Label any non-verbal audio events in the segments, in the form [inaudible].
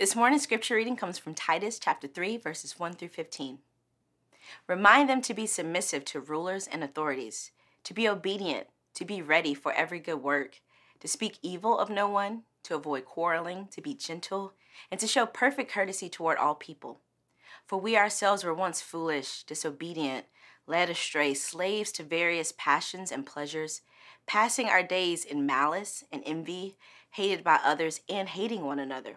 This morning's scripture reading comes from Titus chapter 3, verses 1 through 15. Remind them to be submissive to rulers and authorities, to be obedient, to be ready for every good work, to speak evil of no one, to avoid quarreling, to be gentle, and to show perfect courtesy toward all people. For we ourselves were once foolish, disobedient, led astray, slaves to various passions and pleasures, passing our days in malice and envy, hated by others, and hating one another.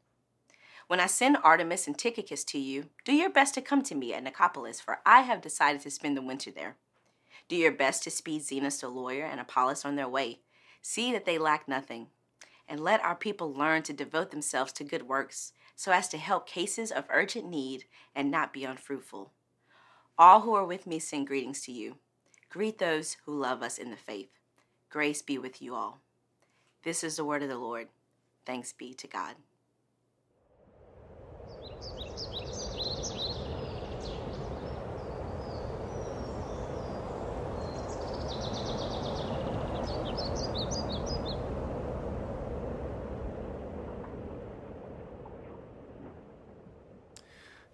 When I send Artemas and Tychicus to you, do your best to come to me at Nicopolis, for I have decided to spend the winter there. Do your best to speed Zenas the lawyer and Apollos on their way. See that they lack nothing. And let our people learn to devote themselves to good works, so as to help cases of urgent need and not be unfruitful. All who are with me send greetings to you. Greet those who love us in the faith. Grace be with you all. This is the word of the Lord. Thanks be to God.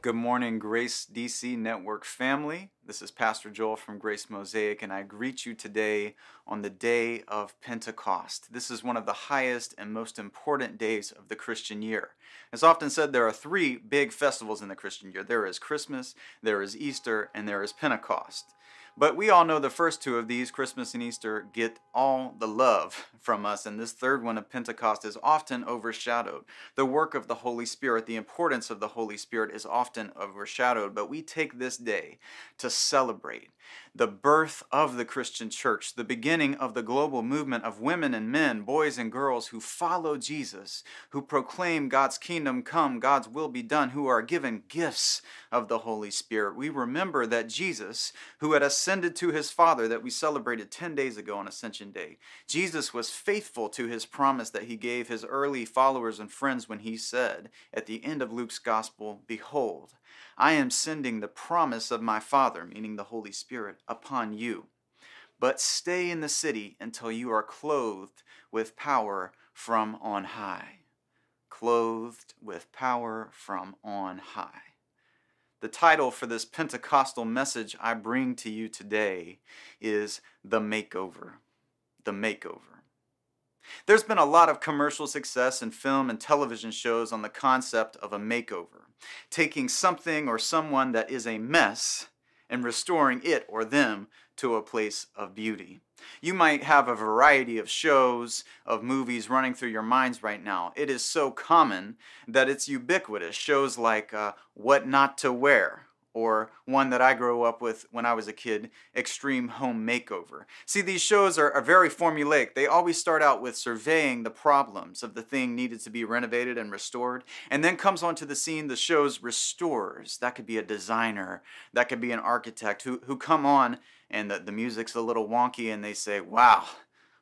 Good morning, Grace DC Network family. This is Pastor Joel from Grace Mosaic, and I greet you today on the day of Pentecost. This is one of the highest and most important days of the Christian year. As often said, there are three big festivals in the Christian year there is Christmas, there is Easter, and there is Pentecost. But we all know the first two of these, Christmas and Easter, get all the love from us, and this third one of Pentecost is often overshadowed. The work of the Holy Spirit, the importance of the Holy Spirit is often overshadowed, but we take this day to celebrate the birth of the Christian church, the beginning of the global movement of women and men, boys and girls who follow Jesus, who proclaim God's kingdom come, God's will be done, who are given gifts of the Holy Spirit. We remember that Jesus, who had ascended to his Father that we celebrated 10 days ago on Ascension Day, Jesus was faithful to his promise that he gave his early followers and friends when he said at the end of Luke's Gospel, Behold, I am sending the promise of my Father, meaning the Holy Spirit, upon you. But stay in the city until you are clothed with power from on high. Clothed with power from on high. The title for this Pentecostal message I bring to you today is The Makeover. The Makeover. There's been a lot of commercial success in film and television shows on the concept of a makeover, taking something or someone that is a mess and restoring it or them to a place of beauty. You might have a variety of shows, of movies running through your minds right now. It is so common that it's ubiquitous. Shows like uh, What Not to Wear, or one that I grew up with when I was a kid, Extreme Home Makeover. See, these shows are, are, very formulaic. They always start out with surveying the problems of the thing needed to be renovated and restored, and then comes onto the scene the show's restorers. That could be a designer, that could be an architect who, who come on and the, the music's a little wonky and they say, wow,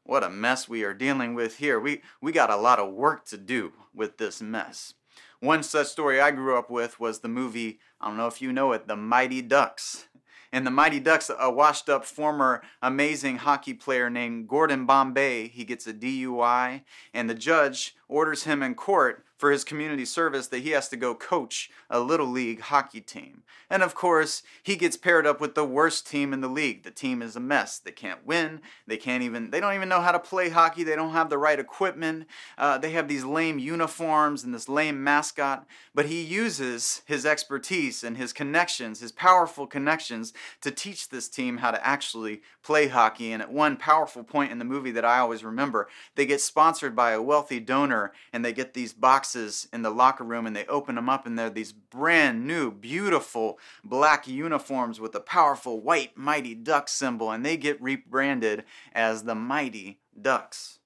what a mess we are dealing with here. We, we got a lot of work to do with this mess. One such story I grew up with was the movie, I don't know if you know it, The Mighty Ducks. In The Mighty Ducks, a washed up former amazing hockey player named Gordon Bombay, he gets a DUI, and the judge orders him in court for his community service that he has to go coach a little league hockey team. And of course, he gets paired up with the worst team in the league. The team is a mess. They can't win. They can't even they don't even know how to play hockey. They don't have the right equipment. Uh, they have these lame uniforms and this lame mascot. But he uses his expertise and his connections, his powerful connections, to teach this team how to actually play hockey. And at one powerful point in the movie that I always remember, they get sponsored by a wealthy donor and they get these boxes in the locker room and they open them up and they're these brand new, beautiful black uniforms with a powerful white Mighty Duck symbol and they get rebranded as the Mighty Ducks.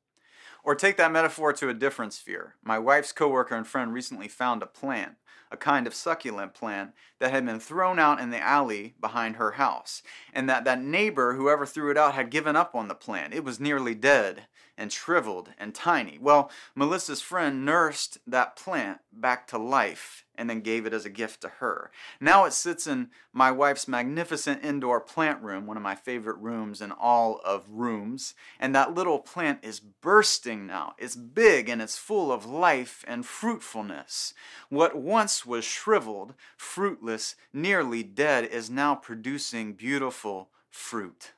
Or take that metaphor to a different sphere. My wife's coworker and friend recently found a plant, a kind of succulent plant that had been thrown out in the alley behind her house, and that that neighbor, whoever threw it out, had given up on the plant. It was nearly dead and shriveled and tiny. Well, Melissa's friend nursed that plant back to life and then gave it as a gift to her. Now it sits in my wife's magnificent indoor plant room, one of my favorite rooms in all of rooms, and that little plant is bursting now. It's big and it's full of life and fruitfulness. What once was shriveled, fruitless, nearly dead is now producing beautiful fruit.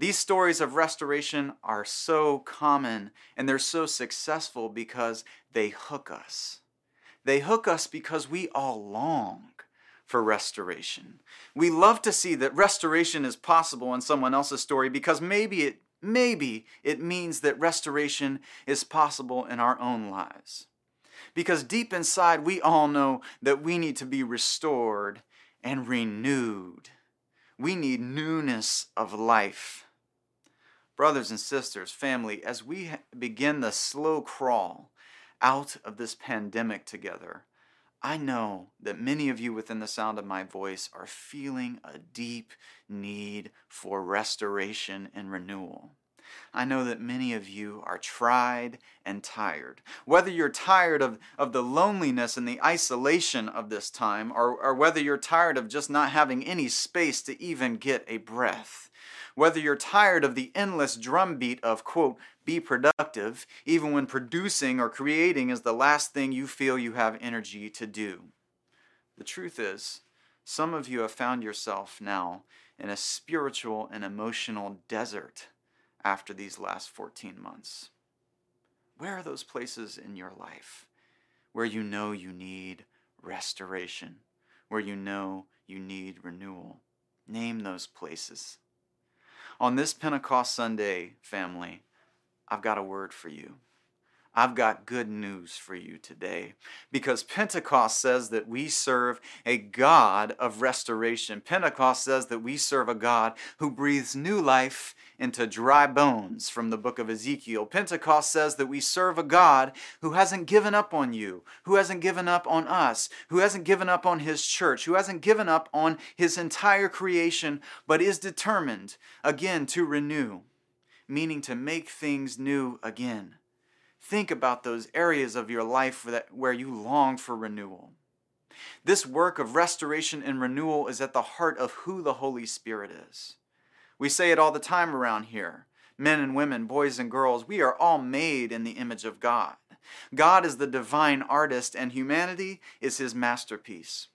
These stories of restoration are so common and they're so successful because they hook us. They hook us because we all long for restoration. We love to see that restoration is possible in someone else's story because maybe it maybe it means that restoration is possible in our own lives. Because deep inside we all know that we need to be restored and renewed. We need newness of life. Brothers and sisters, family, as we begin the slow crawl out of this pandemic together, I know that many of you within the sound of my voice are feeling a deep need for restoration and renewal. I know that many of you are tried and tired. Whether you're tired of, of the loneliness and the isolation of this time, or, or whether you're tired of just not having any space to even get a breath whether you're tired of the endless drumbeat of, quote, be productive, even when producing or creating is the last thing you feel you have energy to do. The truth is, some of you have found yourself now in a spiritual and emotional desert after these last 14 months. Where are those places in your life where you know you need restoration, where you know you need renewal? Name those places. On this Pentecost Sunday, family, I've got a word for you. I've got good news for you today because Pentecost says that we serve a God of restoration. Pentecost says that we serve a God who breathes new life into dry bones from the book of Ezekiel. Pentecost says that we serve a God who hasn't given up on you, who hasn't given up on us, who hasn't given up on his church, who hasn't given up on his entire creation, but is determined again to renew, meaning to make things new again. Think about those areas of your life where you long for renewal. This work of restoration and renewal is at the heart of who the Holy Spirit is. We say it all the time around here. Men and women, boys and girls, we are all made in the image of God. God is the divine artist, and humanity is his masterpiece.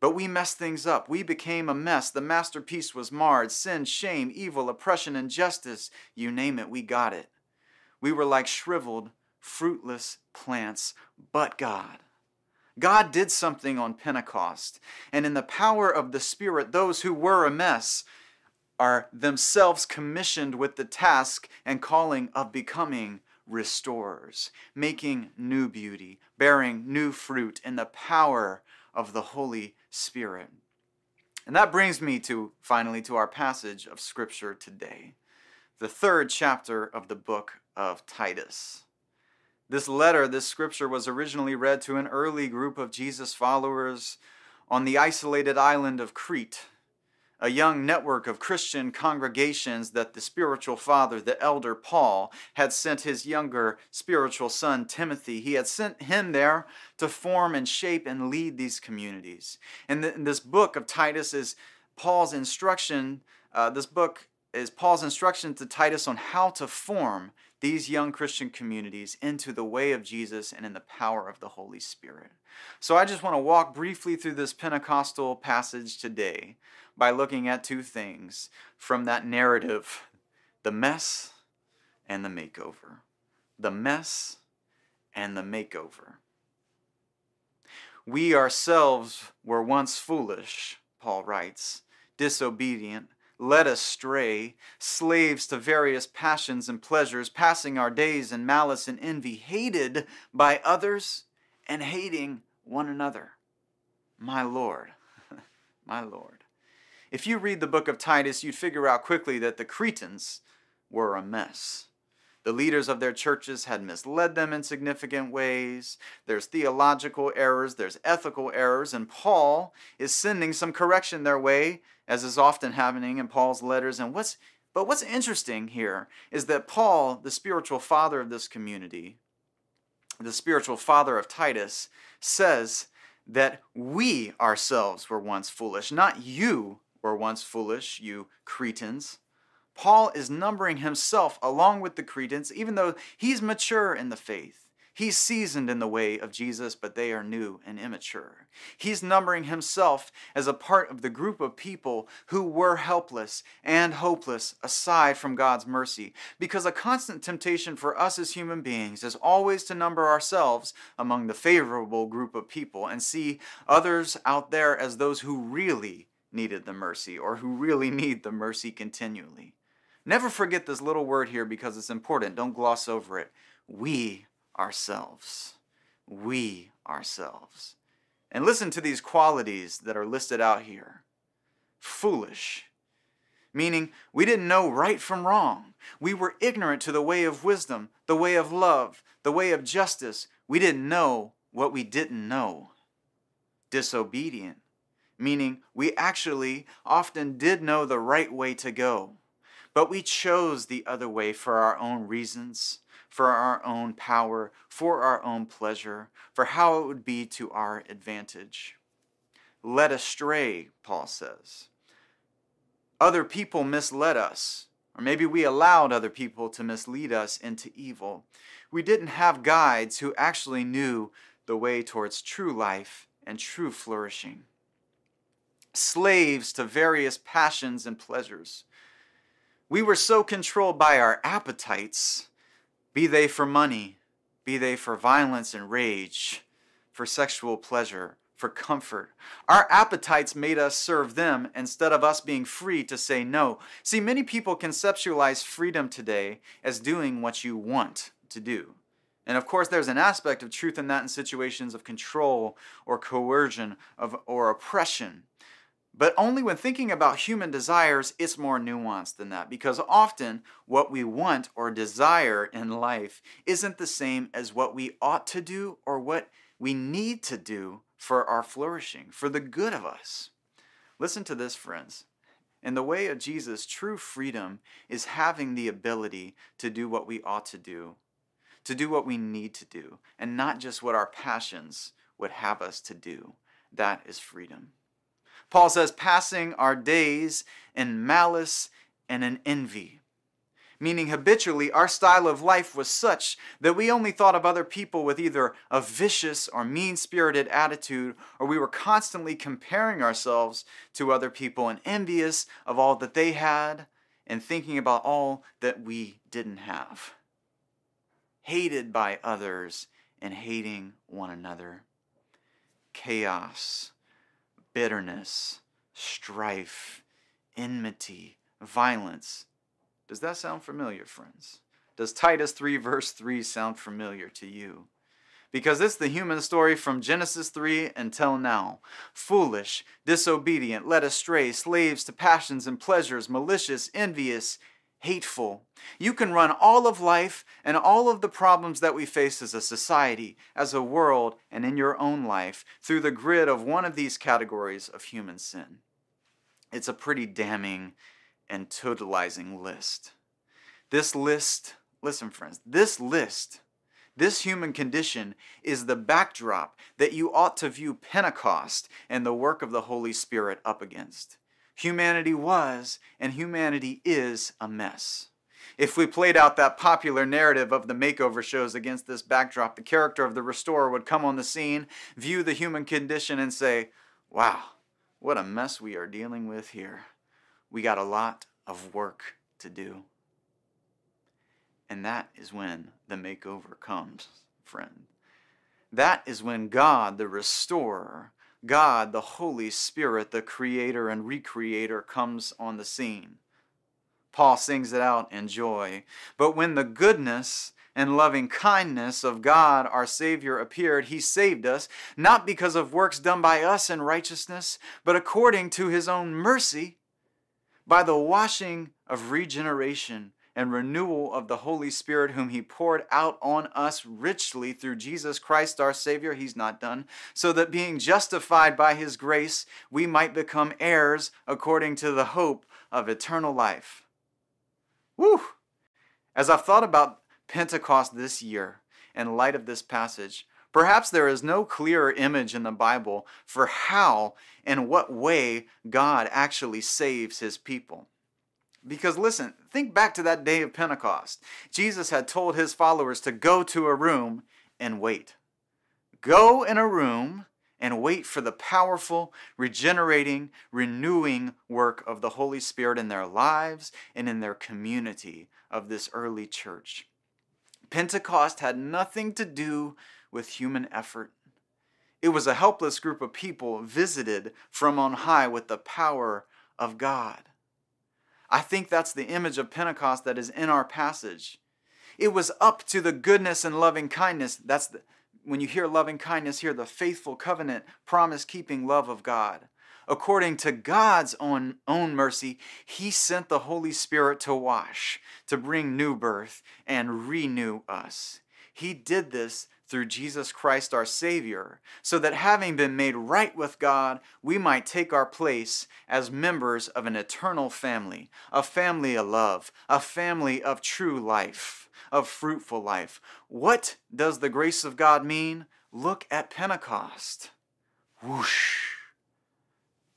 But we messed things up. We became a mess. The masterpiece was marred. Sin, shame, evil, oppression, injustice you name it, we got it. We were like shriveled, fruitless plants, but God. God did something on Pentecost, and in the power of the Spirit, those who were a mess are themselves commissioned with the task and calling of becoming restorers, making new beauty, bearing new fruit in the power of the Holy Spirit. And that brings me to finally to our passage of Scripture today, the third chapter of the book of Titus. This letter, this scripture, was originally read to an early group of Jesus followers on the isolated island of Crete, a young network of Christian congregations that the spiritual father, the elder Paul, had sent his younger spiritual son Timothy. He had sent him there to form and shape and lead these communities. And this book of Titus is Paul's instruction. Uh, this book is Paul's instruction to Titus on how to form these young Christian communities into the way of Jesus and in the power of the Holy Spirit. So I just want to walk briefly through this Pentecostal passage today by looking at two things from that narrative the mess and the makeover. The mess and the makeover. We ourselves were once foolish, Paul writes, disobedient, led astray, slaves to various passions and pleasures, passing our days in malice and envy, hated by others and hating one another. My Lord, [laughs] my Lord. If you read the book of Titus, you'd figure out quickly that the Cretans were a mess. The leaders of their churches had misled them in significant ways. There's theological errors, there's ethical errors, and Paul is sending some correction their way, as is often happening in Paul's letters. And what's but what's interesting here is that Paul, the spiritual father of this community, the spiritual father of Titus, says that we ourselves were once foolish, not you were once foolish, you Cretans. Paul is numbering himself along with the Cretans, even though he's mature in the faith. He's seasoned in the way of Jesus, but they are new and immature. He's numbering himself as a part of the group of people who were helpless and hopeless aside from God's mercy. Because a constant temptation for us as human beings is always to number ourselves among the favorable group of people and see others out there as those who really needed the mercy or who really need the mercy continually. Never forget this little word here because it's important. Don't gloss over it. We ourselves. We ourselves. And listen to these qualities that are listed out here foolish, meaning we didn't know right from wrong. We were ignorant to the way of wisdom, the way of love, the way of justice. We didn't know what we didn't know. Disobedient, meaning we actually often did know the right way to go but we chose the other way for our own reasons, for our own power, for our own pleasure, for how it would be to our advantage. Led astray, Paul says. Other people misled us, or maybe we allowed other people to mislead us into evil. We didn't have guides who actually knew the way towards true life and true flourishing. Slaves to various passions and pleasures we were so controlled by our appetites, be they for money, be they for violence and rage, for sexual pleasure, for comfort. Our appetites made us serve them instead of us being free to say no. See, many people conceptualize freedom today as doing what you want to do. And of course, there's an aspect of truth in that in situations of control or coercion of, or oppression. But only when thinking about human desires, it's more nuanced than that because often what we want or desire in life isn't the same as what we ought to do or what we need to do for our flourishing, for the good of us. Listen to this, friends. In the way of Jesus, true freedom is having the ability to do what we ought to do, to do what we need to do, and not just what our passions would have us to do. That is freedom. Paul says, passing our days in malice and in envy. Meaning, habitually, our style of life was such that we only thought of other people with either a vicious or mean spirited attitude, or we were constantly comparing ourselves to other people and envious of all that they had and thinking about all that we didn't have. Hated by others and hating one another. Chaos bitterness, strife, enmity, violence. Does that sound familiar, friends? Does Titus 3, verse 3 sound familiar to you? Because it's the human story from Genesis 3 until now. Foolish, disobedient, led astray, slaves to passions and pleasures, malicious, envious, hateful. You can run all of life and all of the problems that we face as a society, as a world, and in your own life through the grid of one of these categories of human sin. It's a pretty damning and totalizing list. This list, listen, friends, this list, this human condition is the backdrop that you ought to view Pentecost and the work of the Holy Spirit up against. Humanity was and humanity is a mess. If we played out that popular narrative of the makeover shows against this backdrop, the character of the restorer would come on the scene, view the human condition, and say, Wow, what a mess we are dealing with here. We got a lot of work to do. And that is when the makeover comes, friend. That is when God, the restorer, God, the Holy Spirit, the creator and recreator, comes on the scene. Paul sings it out in joy. But when the goodness and loving kindness of God our Savior appeared, he saved us, not because of works done by us in righteousness, but according to his own mercy, by the washing of regeneration and renewal of the Holy Spirit, whom He poured out on us richly through Jesus Christ our Savior. He's not done. So that being justified by His grace, we might become heirs according to the hope of eternal life. Woo! As I've thought about Pentecost this year, in light of this passage, Perhaps there is no clearer image in the Bible for how and what way God actually saves his people. Because listen, think back to that day of Pentecost. Jesus had told his followers to go to a room and wait. Go in a room and wait for the powerful, regenerating, renewing work of the Holy Spirit in their lives and in their community of this early church. Pentecost had nothing to do with human effort. It was a helpless group of people visited from on high with the power of God. I think that's the image of Pentecost that is in our passage. It was up to the goodness and loving kindness. That's the, when you hear loving kindness, hear the faithful covenant, promise keeping love of God. According to God's own, own mercy, He sent the Holy Spirit to wash, to bring new birth, and renew us. He did this through Jesus Christ our Savior, so that having been made right with God, we might take our place as members of an eternal family, a family of love, a family of true life, of fruitful life. What does the grace of God mean? Look at Pentecost. Whoosh!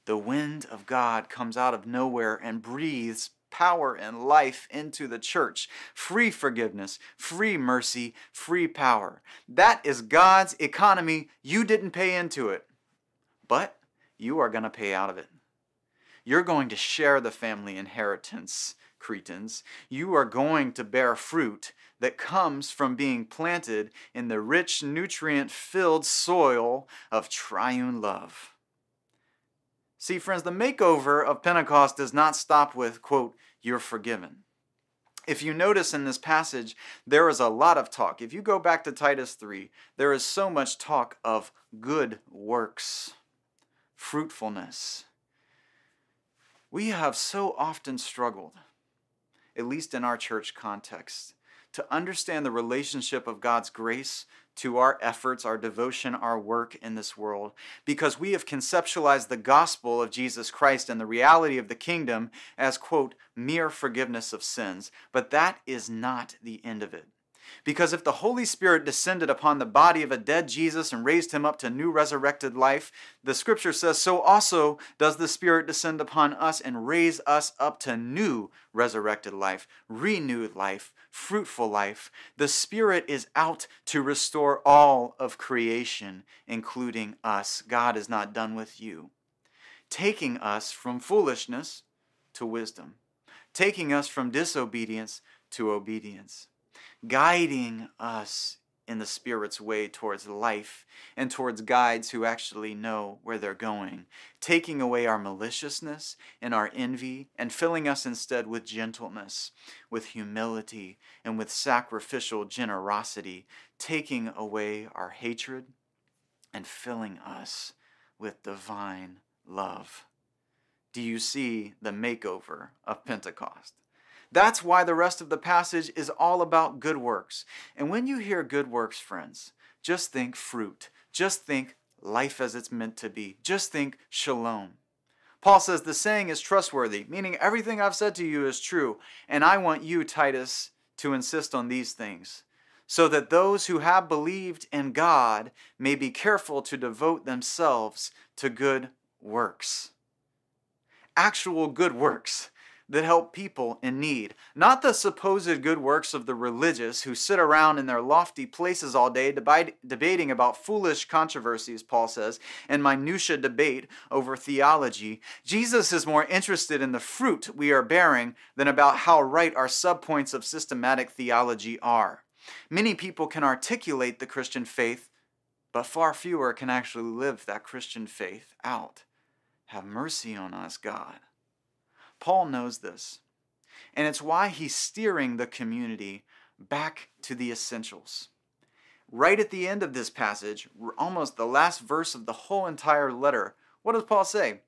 The wind of God comes out of nowhere and breathes power and life into the church. Free forgiveness, free mercy, free power. That is God's economy. You didn't pay into it, but you are going to pay out of it. You're going to share the family inheritance, Cretans. You are going to bear fruit that comes from being planted in the rich, nutrient filled soil of triune love. See, friends, the makeover of Pentecost does not stop with, quote, you're forgiven. If you notice in this passage, there is a lot of talk. If you go back to Titus 3, there is so much talk of good works, fruitfulness. We have so often struggled, at least in our church context, to understand the relationship of God's grace to our efforts, our devotion, our work in this world, because we have conceptualized the gospel of Jesus Christ and the reality of the kingdom as, quote, mere forgiveness of sins. But that is not the end of it. Because if the Holy Spirit descended upon the body of a dead Jesus and raised him up to new resurrected life, the scripture says, so also does the Spirit descend upon us and raise us up to new resurrected life, renewed life, fruitful life. The Spirit is out to restore all of creation, including us. God is not done with you. Taking us from foolishness to wisdom, taking us from disobedience to obedience guiding us in the Spirit's way towards life and towards guides who actually know where they're going, taking away our maliciousness and our envy and filling us instead with gentleness, with humility, and with sacrificial generosity, taking away our hatred and filling us with divine love. Do you see the makeover of Pentecost? That's why the rest of the passage is all about good works. And when you hear good works, friends, just think fruit. Just think life as it's meant to be. Just think shalom. Paul says the saying is trustworthy, meaning everything I've said to you is true. And I want you, Titus, to insist on these things, so that those who have believed in God may be careful to devote themselves to good works. Actual good works that help people in need, not the supposed good works of the religious who sit around in their lofty places all day debating about foolish controversies, Paul says, and minutia debate over theology. Jesus is more interested in the fruit we are bearing than about how right our subpoints of systematic theology are. Many people can articulate the Christian faith, but far fewer can actually live that Christian faith out. Have mercy on us, God. Paul knows this. And it's why he's steering the community back to the essentials. Right at the end of this passage, almost the last verse of the whole entire letter, what does Paul say?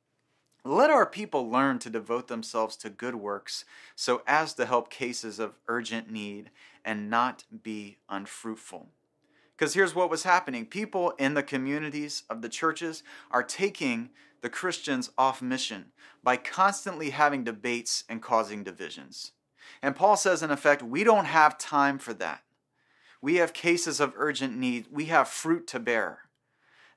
Let our people learn to devote themselves to good works so as to help cases of urgent need and not be unfruitful. Because here's what was happening people in the communities of the churches are taking the Christians off mission by constantly having debates and causing divisions. And Paul says, in effect, we don't have time for that. We have cases of urgent need, we have fruit to bear.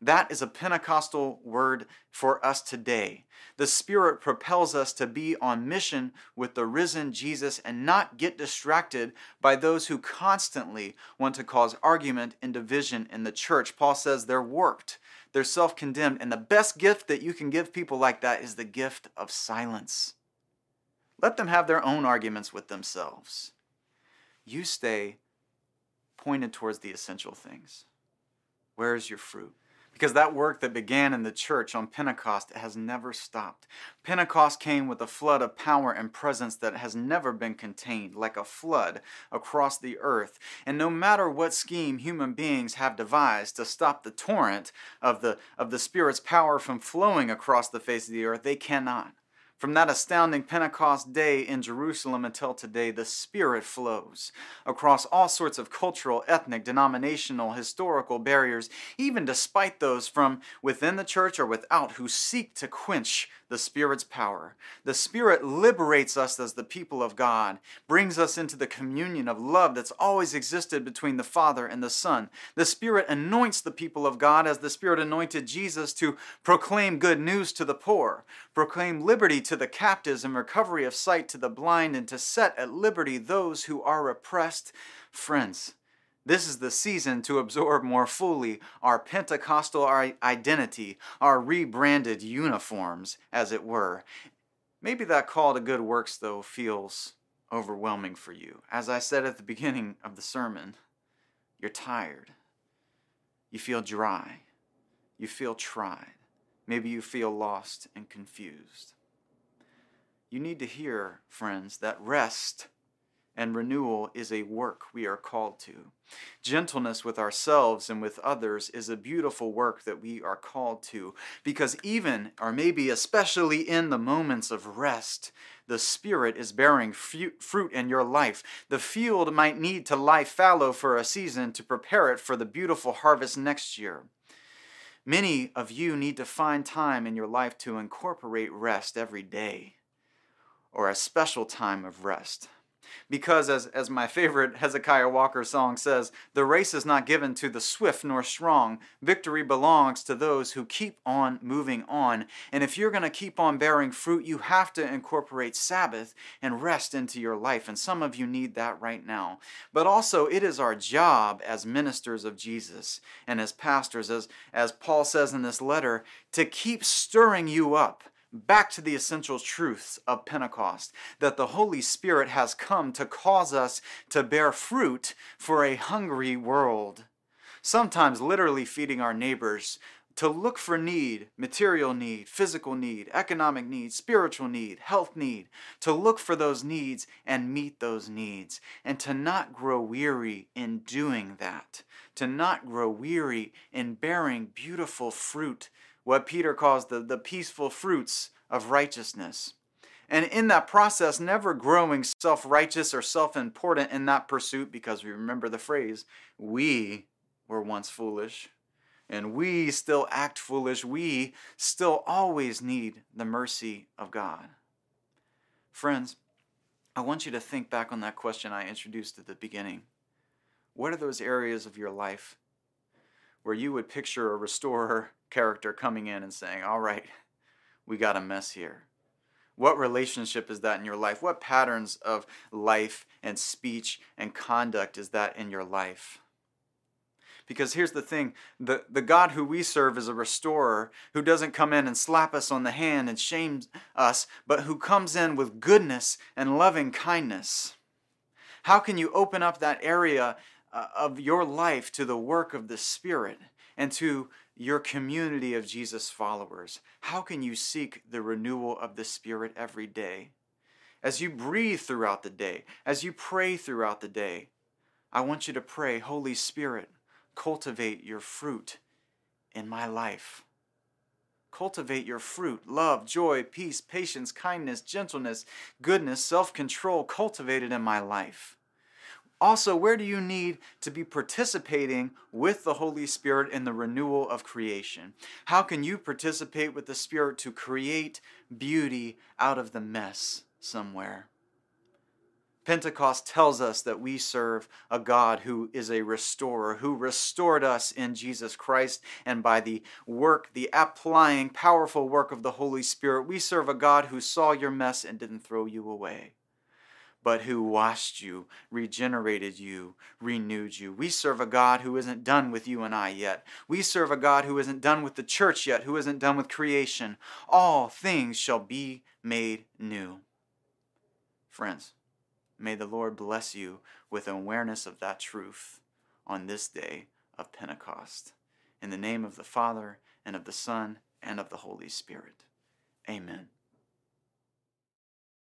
That is a Pentecostal word for us today. The Spirit propels us to be on mission with the risen Jesus and not get distracted by those who constantly want to cause argument and division in the church. Paul says they're warped they're self condemned. And the best gift that you can give people like that is the gift of silence. Let them have their own arguments with themselves. You stay pointed towards the essential things. Where is your fruit? Because that work that began in the church on Pentecost has never stopped. Pentecost came with a flood of power and presence that has never been contained, like a flood across the earth. And no matter what scheme human beings have devised to stop the torrent of the, of the Spirit's power from flowing across the face of the earth, they cannot. From that astounding Pentecost day in Jerusalem until today, the Spirit flows across all sorts of cultural, ethnic, denominational, historical barriers, even despite those from within the church or without who seek to quench the Spirit's power. The Spirit liberates us as the people of God, brings us into the communion of love that's always existed between the Father and the Son. The Spirit anoints the people of God as the Spirit anointed Jesus to proclaim good news to the poor, proclaim liberty to the captives and recovery of sight to the blind, and to set at liberty those who are oppressed. Friends, this is the season to absorb more fully our Pentecostal identity, our rebranded uniforms, as it were. Maybe that call to good works, though, feels overwhelming for you. As I said at the beginning of the sermon, you're tired. You feel dry. You feel tried. Maybe you feel lost and confused. You need to hear, friends, that rest and renewal is a work we are called to. Gentleness with ourselves and with others is a beautiful work that we are called to because even, or maybe especially in the moments of rest, the Spirit is bearing fruit in your life. The field might need to lie fallow for a season to prepare it for the beautiful harvest next year. Many of you need to find time in your life to incorporate rest every day or a special time of rest. Because, as, as my favorite Hezekiah Walker song says, the race is not given to the swift nor strong. Victory belongs to those who keep on moving on. And if you're going to keep on bearing fruit, you have to incorporate Sabbath and rest into your life. And some of you need that right now. But also, it is our job as ministers of Jesus and as pastors, as, as Paul says in this letter, to keep stirring you up back to the essential truths of Pentecost that the Holy Spirit has come to cause us to bear fruit for a hungry world. Sometimes literally feeding our neighbors, to look for need, material need, physical need, economic need, spiritual need, health need, to look for those needs and meet those needs, and to not grow weary in doing that, to not grow weary in bearing beautiful fruit what Peter calls the, the peaceful fruits of righteousness. And in that process, never growing self righteous or self important in that pursuit, because we remember the phrase, we were once foolish, and we still act foolish. We still always need the mercy of God. Friends, I want you to think back on that question I introduced at the beginning. What are those areas of your life where you would picture a restorer [laughs] character coming in and saying, All right, we got a mess here. What relationship is that in your life? What patterns of life and speech and conduct is that in your life? Because here's the thing the, the God who we serve is a restorer who doesn't come in and slap us on the hand and shame us, but who comes in with goodness and loving kindness. How can you open up that area uh, of your life to the work of the Spirit and to your community of Jesus followers? How can you seek the renewal of the Spirit every day? As you breathe throughout the day, as you pray throughout the day, I want you to pray, Holy Spirit, cultivate your fruit in my life. Cultivate your fruit love, joy, peace, patience, kindness, gentleness, goodness, self control. Cultivate it in my life. Also, where do you need to be participating with the Holy Spirit in the renewal of creation? How can you participate with the Spirit to create beauty out of the mess somewhere? Pentecost tells us that we serve a God who is a restorer, who restored us in Jesus Christ, and by the work, the applying, powerful work of the Holy Spirit, we serve a God who saw your mess and didn't throw you away but who washed you, regenerated you, renewed you. We serve a God who isn't done with you and I yet. We serve a God who isn't done with the church yet, who isn't done with creation. All things shall be made new. Friends, may the Lord bless you with awareness of that truth on this day of Pentecost. In the name of the Father, and of the Son, and of the Holy Spirit. Amen.